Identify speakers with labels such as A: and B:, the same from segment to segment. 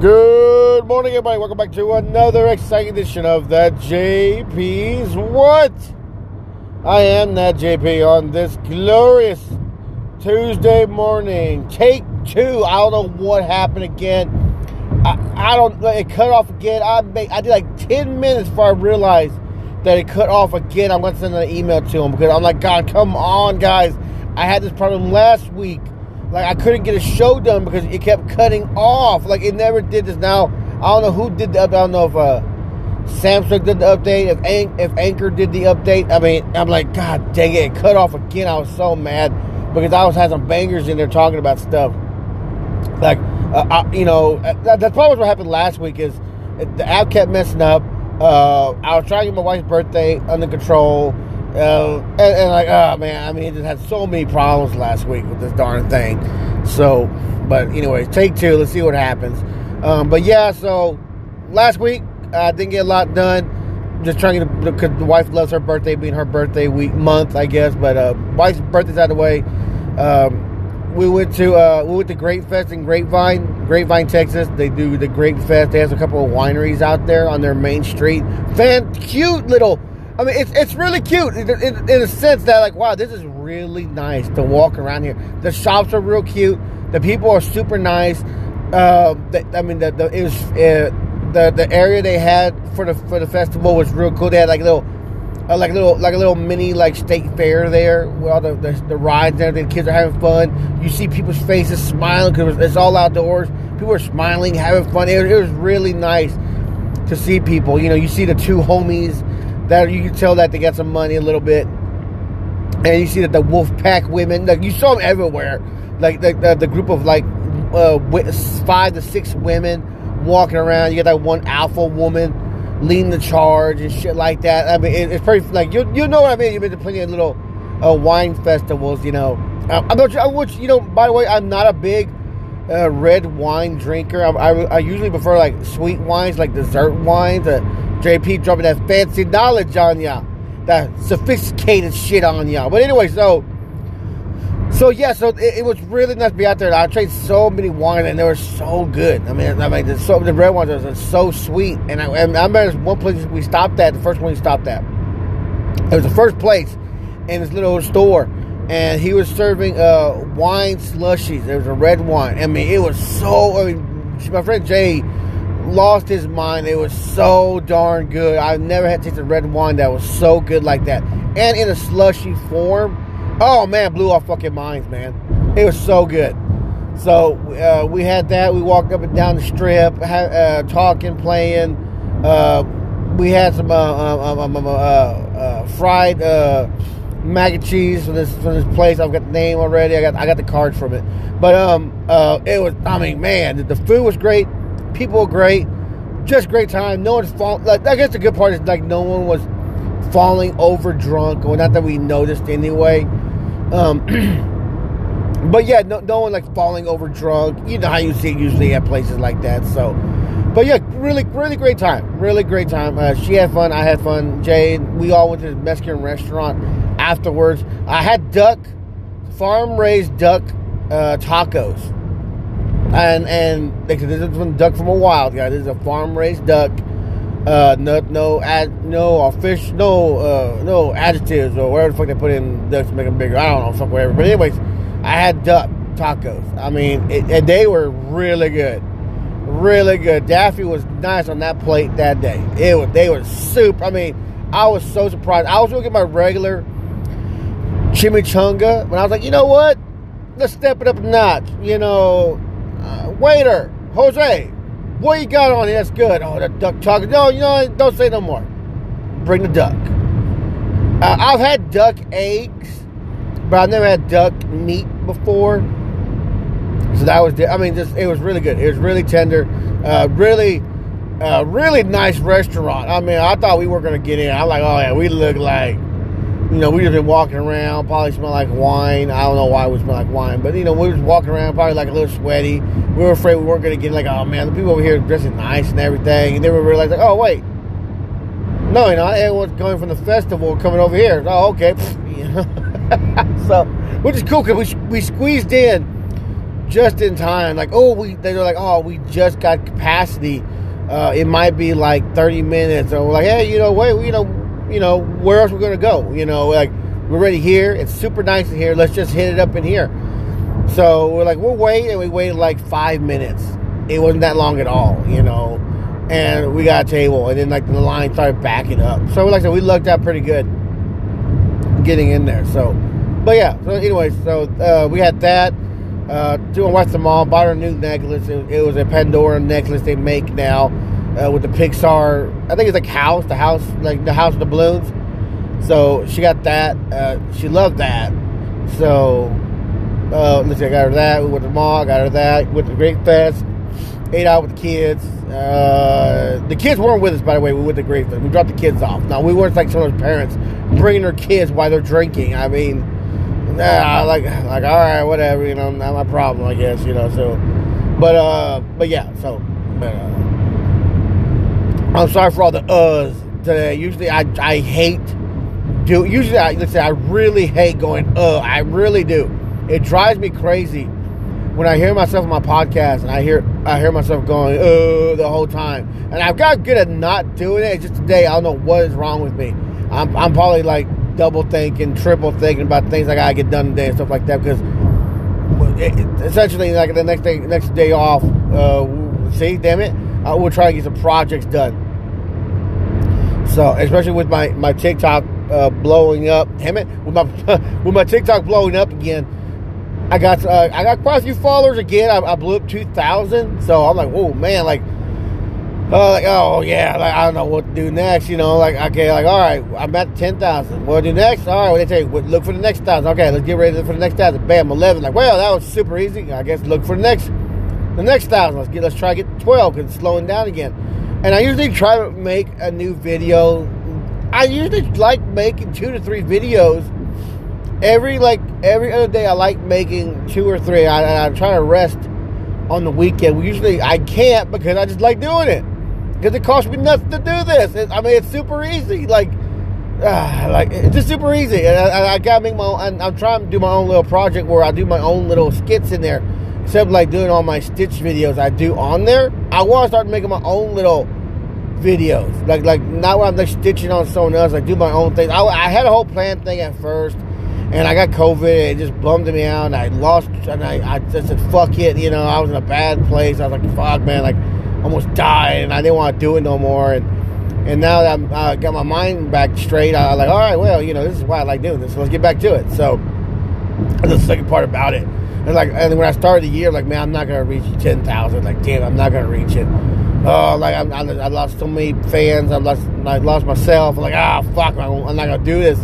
A: Good morning, everybody. Welcome back to another exciting edition of that JP's What? I am that JP on this glorious Tuesday morning. Take two. I don't know what happened again. I, I don't. It cut off again. I made, I did like ten minutes before I realized that it cut off again. I'm to send an email to him because I'm like, God, come on, guys. I had this problem last week like I couldn't get a show done because it kept cutting off. Like it never did this. Now I don't know who did the. update. I don't know if uh, Samsung did the update. If An- if Anchor did the update. I mean, I'm like, God dang it! It cut off again. I was so mad because I was had some bangers in there talking about stuff. Like, uh, I, you know, uh, that, that's probably what happened last week. Is the app kept messing up. Uh, I was trying to get my wife's birthday under control. Uh, and, and, like, oh man, I mean, it just had so many problems last week with this darn thing. So, but anyways, take two. Let's see what happens. Um, but yeah, so last week I didn't get a lot done. Just trying to because the wife loves her birthday being her birthday week month, I guess. But uh, wife's birthday's out of the way. Um, we went to uh, we went to Grape Fest in Grapevine, Grapevine, Texas. They do the Grape Fest. They have a couple of wineries out there on their main street. Fan, cute little I mean, it's it's really cute in, in, in, a sense that like, wow, this is really nice to walk around here. The shops are real cute. The people are super nice. Uh, the, I mean, the, the it was uh, the the area they had for the for the festival was real cool. They had like a little. Uh, like little, like a little mini, like state fair there, with all the, the, the rides and everything. The kids are having fun. You see people's faces smiling because it's all outdoors. People are smiling, having fun. It, it was really nice to see people. You know, you see the two homies that you can tell that they got some money a little bit. And you see that the wolf pack women, like you saw them everywhere, like the, the, the group of like uh, five to six women walking around. You got that one alpha woman leading the charge and shit like that. I mean, it, it's pretty like you you know what I mean. You've been to plenty of little uh, wine festivals, you know. Uh, I'm not, which you know, by the way, I'm not a big uh, red wine drinker. I, I, I, usually prefer like sweet wines, like dessert wines. Uh, JP dropping that fancy knowledge on ya, that sophisticated shit on ya. But anyway, so so yeah, so it, it, was really nice to be out there. I tried so many wines and they were so good. I mean, I mean, the, so, the red ones are so sweet. And I, and I remember one place we stopped at. The first one we stopped at. It was the first place in this little store, and he was serving uh, wine slushies. There was a red wine. I mean, it was so. I mean, my friend Jay lost his mind. It was so darn good. I've never had tasted red wine that was so good like that. And in a slushy form. Oh man, blew our fucking minds, man. It was so good. So uh, we had that. We walked up and down the strip, uh, talking, playing. Uh, we had some uh, um, um, um, uh, fried mac and cheese from this from this place. I've got the name already. I got I got the card from it. But um, it was. I mean, man, the food was great people are great, just great time. No one's falling. Like, I guess the good part is like no one was falling over drunk, or not that we noticed anyway. Um, but yeah, no, no one like falling over drunk. You know how you see it usually at places like that. So, but yeah, really, really great time. Really great time. Uh, she had fun. I had fun. Jade, we all went to the Mexican restaurant afterwards. I had duck, farm raised duck uh, tacos and and this is from duck from a wild guy. This is a farm raised duck. Uh, no, no, ad, no, fish, no, uh, no adjectives or whatever the fuck they put in ducks to make them bigger. I don't know, fuck whatever. But anyways, I had duck tacos. I mean, it, and they were really good, really good. Daffy was nice on that plate that day. It was, they were soup. I mean, I was so surprised. I was gonna get my regular chimichanga, but I was like, you know what? Let's step it up a notch. You know, waiter, Jose, what you got on here? That's good. Oh, the duck talking. No, you know, don't say no more. Bring the duck. Uh, I've had duck eggs, but I've never had duck meat before. So that was, I mean, just it was really good. It was really tender, uh, really, uh, really nice restaurant. I mean, I thought we were gonna get in. I'm like, oh yeah, we look like you know, we just been walking around, probably smelled like wine. I don't know why we smell like wine, but you know, we was walking around, probably like a little sweaty. We were afraid we weren't gonna get like, oh man, the people over here dressing nice and everything, and then we realized like, oh wait, no, you know, everyone's going from the festival coming over here. Oh, okay, so which is cool because we we squeezed in just in time. Like, oh, we they were like, oh, we just got capacity. Uh, it might be like 30 minutes, or we're like, hey, you know, wait, you know, you know, where else we're gonna go? You know, like we're already here. It's super nice in here. Let's just hit it up in here. So we're like, we'll wait, and we waited like five minutes. It wasn't that long at all, you know. And we got a table, and then like the line started backing up. So like I said, we lucked out pretty good getting in there. So, but yeah. So anyway, so uh, we had that. Uh, to West the mall, bought her a new necklace. It, it, was a Pandora necklace they make now uh, with the Pixar. I think it's like house, the house, like the house of the balloons. So she got that. Uh, she loved that. So uh, let's see, I got her that. We went to the mall. I got her that. Went to the Grape Fest. Ate out with the kids. Uh, the kids weren't with us, by the way. We went to the Grape Fest. We dropped the kids off. Now we weren't like some of those parents bringing their kids while they're drinking. I mean nah, like like all right, whatever, you know, not my problem, I guess, you know. So, but uh, but yeah, so, but uh, I'm sorry for all the uhs today. Usually, I I hate do. Usually, I let's say I really hate going uh. I really do. It drives me crazy when I hear myself on my podcast and I hear I hear myself going uh the whole time. And I've got good at not doing it. Just today I don't know what is wrong with me. I'm I'm probably like double thinking, triple thinking about things I gotta get done today and stuff like that. Because essentially, like the next day, next day off, uh, see, damn it, uh, we'll try to get some projects done. So, especially with my my TikTok uh, blowing up, damn it, with my with my TikTok blowing up again. I got uh, I got quite a few followers again. I, I blew up two thousand, so I'm like, whoa, man, like uh, like, oh yeah, like I don't know what to do next. You know, like okay, like all right, I'm at ten thousand. What do next? All right, what do they say? Look for the next thousand. Okay, let's get ready for the next thousand. Bam, eleven. Like, well, that was super easy. I guess look for the next, the next thousand. Let's get, let's try to get twelve because it's slowing down again. And I usually try to make a new video. I usually like making two to three videos every like every other day. I like making two or three. I, I try to rest on the weekend. Usually I can't because I just like doing it because it costs me nothing to do this. It, I mean, it's super easy. Like, uh, like it's just super easy. And I, I, gotta make my. Own, I'm trying to do my own little project where I do my own little skits in there. Except like doing all my Stitch videos I do on there. I want to start making my own little videos. Like, like not where I'm like stitching on someone else. I do my own thing. I, I had a whole plan thing at first and I got COVID. It just bummed me out. And I lost, and I, I just said, fuck it. You know, I was in a bad place. I was like, fuck, man. Like, almost died, and I didn't want to do it no more. And and now that I'm uh, got my mind back straight, I, am like, all right, well, you know, this is why I like doing this. So let's get back to it. So that's the second part about it. And like, and when I started the year, like, man, I'm not gonna reach ten thousand. Like, damn, I'm not gonna reach it. Oh, like I'm, I, I lost so many fans. I lost, I lost myself. Like, ah, fuck, I'm not gonna do this.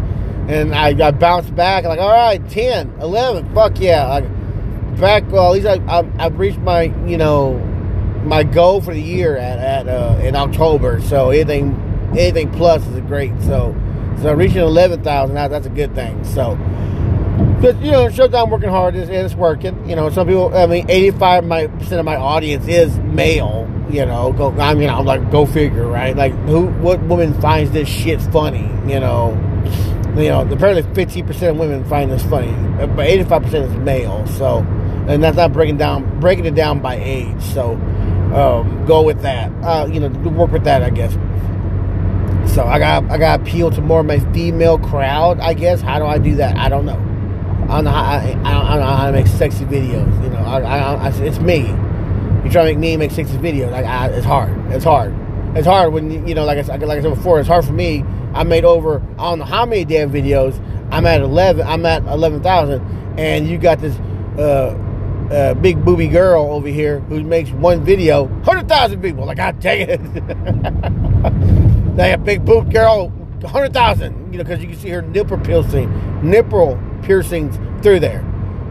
A: And I, I bounced back. Like, all right, 10, 11, fuck yeah. Like, back. Well, at least I, I, I've reached my, you know, my goal for the year at, at uh, in October. So anything anything plus is great. So so reaching eleven thousand that's a good thing. So. But you know, shows I'm working hard and it's working. You know, some people. I mean, eighty-five percent of my audience is male. You know, go. I mean, I'm like, go figure, right? Like, who? What woman finds this shit funny? You know, you know. Apparently, 50 percent of women find this funny, but eighty-five percent is male. So, and that's not breaking down breaking it down by age. So, um, go with that. Uh, you know, work with that, I guess. So I got I got to appeal to more of my female crowd. I guess. How do I do that? I don't know. I don't know how I, I, don't, I don't know how to make sexy videos. You know, I, I, it's me. You try to make me make sexy videos. Like it's hard. It's hard. It's hard when you know, like I, like I said before, it's hard for me. I made over I don't know how many damn videos. I'm at eleven. I'm at eleven thousand, and you got this. Uh, uh, big booby girl over here who makes one video, 100,000 people. Like, God dang it. they have big boob girl, 100,000, you know, because you can see her nipple piercing, nipple piercings through there.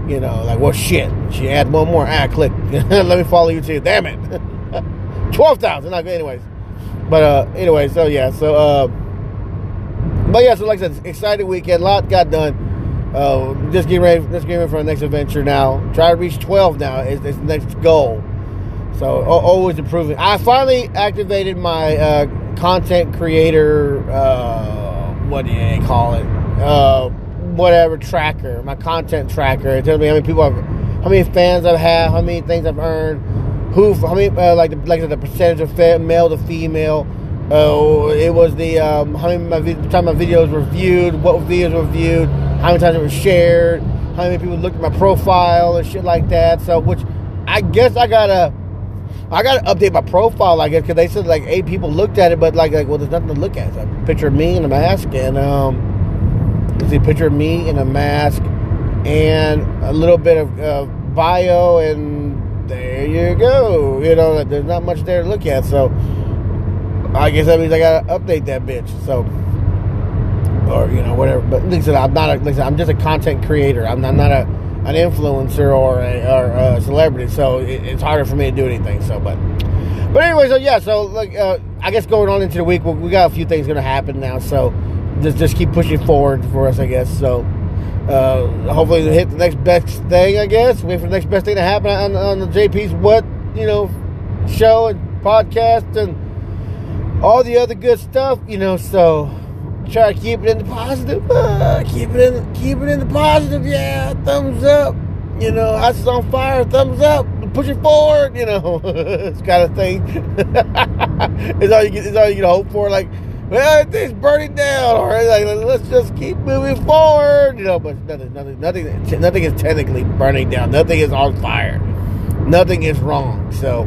A: You know, like, well, shit. She had one more. Ah, click. Let me follow you too. Damn it. 12,000. Okay, anyways. But, uh, anyway, so yeah, so, uh, but yeah, so like I said, exciting weekend. A lot got done. Uh, just getting ready. Just getting ready for our next adventure now. Try to reach 12 now is the next goal. So always improving. I finally activated my uh, content creator. Uh, what do you call it? Uh, whatever tracker. My content tracker. It tells me how many people have how many fans I've had, how many things I've earned, who, how many, uh, like the, like the percentage of male to female. Oh, it was the um, how many my, time my videos were viewed, what videos were viewed, how many times it was shared, how many people looked at my profile and shit like that. So, which I guess I gotta, I gotta update my profile, I guess, because they said like eight people looked at it, but like, like, well, there's nothing to look at. So, picture of me in a mask and um, see a picture of me in a mask and a little bit of uh, bio, and there you go. You know, there's not much there to look at. So I guess that means I gotta update that bitch. So, or you know, whatever. But said, I'm not. A, said, I'm just a content creator. I'm not, I'm not a an influencer or a, or a celebrity. So it, it's harder for me to do anything. So, but but anyway, so yeah. So like, uh, I guess going on into the week, we got a few things gonna happen now. So just just keep pushing forward for us, I guess. So. Uh, hopefully, hit the next best thing. I guess wait for the next best thing to happen on, on the JP's what you know show and podcast and all the other good stuff, you know. So try to keep it in the positive. Uh, keep it in, keep it in the positive. Yeah, thumbs up. You know, house is on fire. Thumbs up. Push it forward. You know, it's kind of thing. it's all you. It's all you can hope for. Like, well, it's burning down. All right, like let's just keep moving forward. You know, but nothing, nothing, nothing, nothing is technically burning down. Nothing is on fire. Nothing is wrong. So,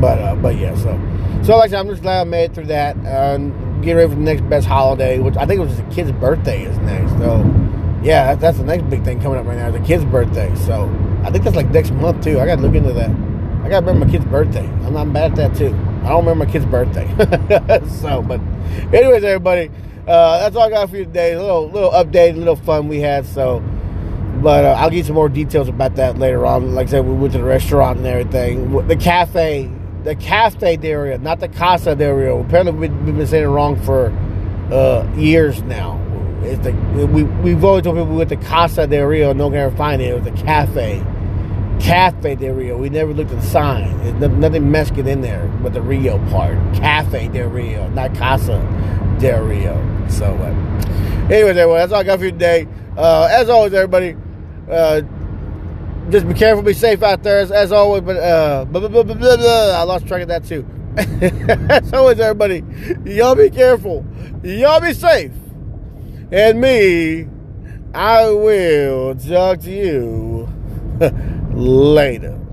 A: but uh, but yeah, so. So, like I said, I'm just glad I made it through that. Uh, ready for the next best holiday, which I think it was the kid's birthday is next. So, yeah, that's the next big thing coming up right now. The kid's birthday. So, I think that's like next month too. I got to look into that. I got to remember my kid's birthday. I'm not bad at that too. I don't remember my kid's birthday. so, but anyways, everybody, uh, that's all I got for you today. A little little update, a little fun we had. So, but uh, I'll give you some more details about that later on. Like I said, we went to the restaurant and everything. The cafe the cafe area, not the casa area. Apparently, we've been saying it wrong for uh, years now. It's the, we, we've always told people we went to Casa de Rio, no can find it. It was a cafe. Cafe de Rio. We never looked at the sign. There's nothing Mexican in there but the Rio part. Cafe de Rio, not Casa de Rio. So, uh, anyways, everyone, that's all I got for you today. Uh, as always, everybody, uh, just be careful, be safe out there as, as always. But uh, blah, blah, blah, I lost track of that too. as always, everybody, y'all be careful. Y'all be safe. And me, I will talk to you later.